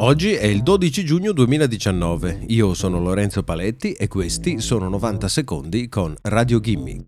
Oggi è il 12 giugno 2019, io sono Lorenzo Paletti e questi sono 90 secondi con Radio Gimme.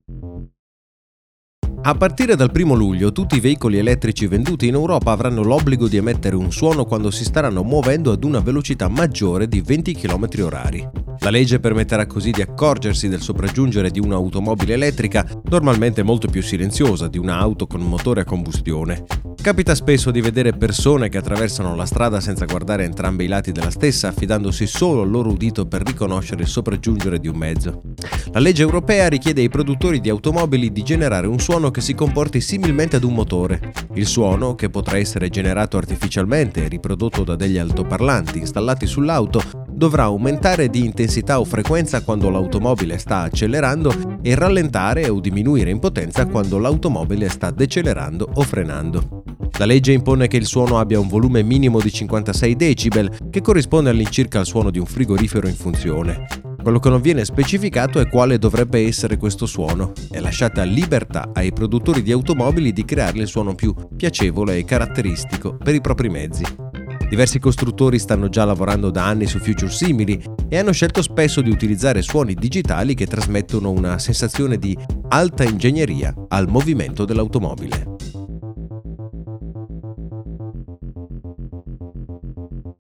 A partire dal 1 luglio tutti i veicoli elettrici venduti in Europa avranno l'obbligo di emettere un suono quando si staranno muovendo ad una velocità maggiore di 20 km h la legge permetterà così di accorgersi del sopraggiungere di un'automobile elettrica, normalmente molto più silenziosa di un'auto con motore a combustione. Capita spesso di vedere persone che attraversano la strada senza guardare entrambi i lati della stessa, affidandosi solo al loro udito per riconoscere il sopraggiungere di un mezzo. La legge europea richiede ai produttori di automobili di generare un suono che si comporti similmente ad un motore. Il suono, che potrà essere generato artificialmente e riprodotto da degli altoparlanti installati sull'auto, dovrà aumentare di intensità o frequenza quando l'automobile sta accelerando e rallentare o diminuire in potenza quando l'automobile sta decelerando o frenando. La legge impone che il suono abbia un volume minimo di 56 decibel, che corrisponde all'incirca al suono di un frigorifero in funzione. Quello che non viene specificato è quale dovrebbe essere questo suono. È lasciata libertà ai produttori di automobili di creare il suono più piacevole e caratteristico per i propri mezzi. Diversi costruttori stanno già lavorando da anni su future simili e hanno scelto spesso di utilizzare suoni digitali che trasmettono una sensazione di alta ingegneria al movimento dell'automobile.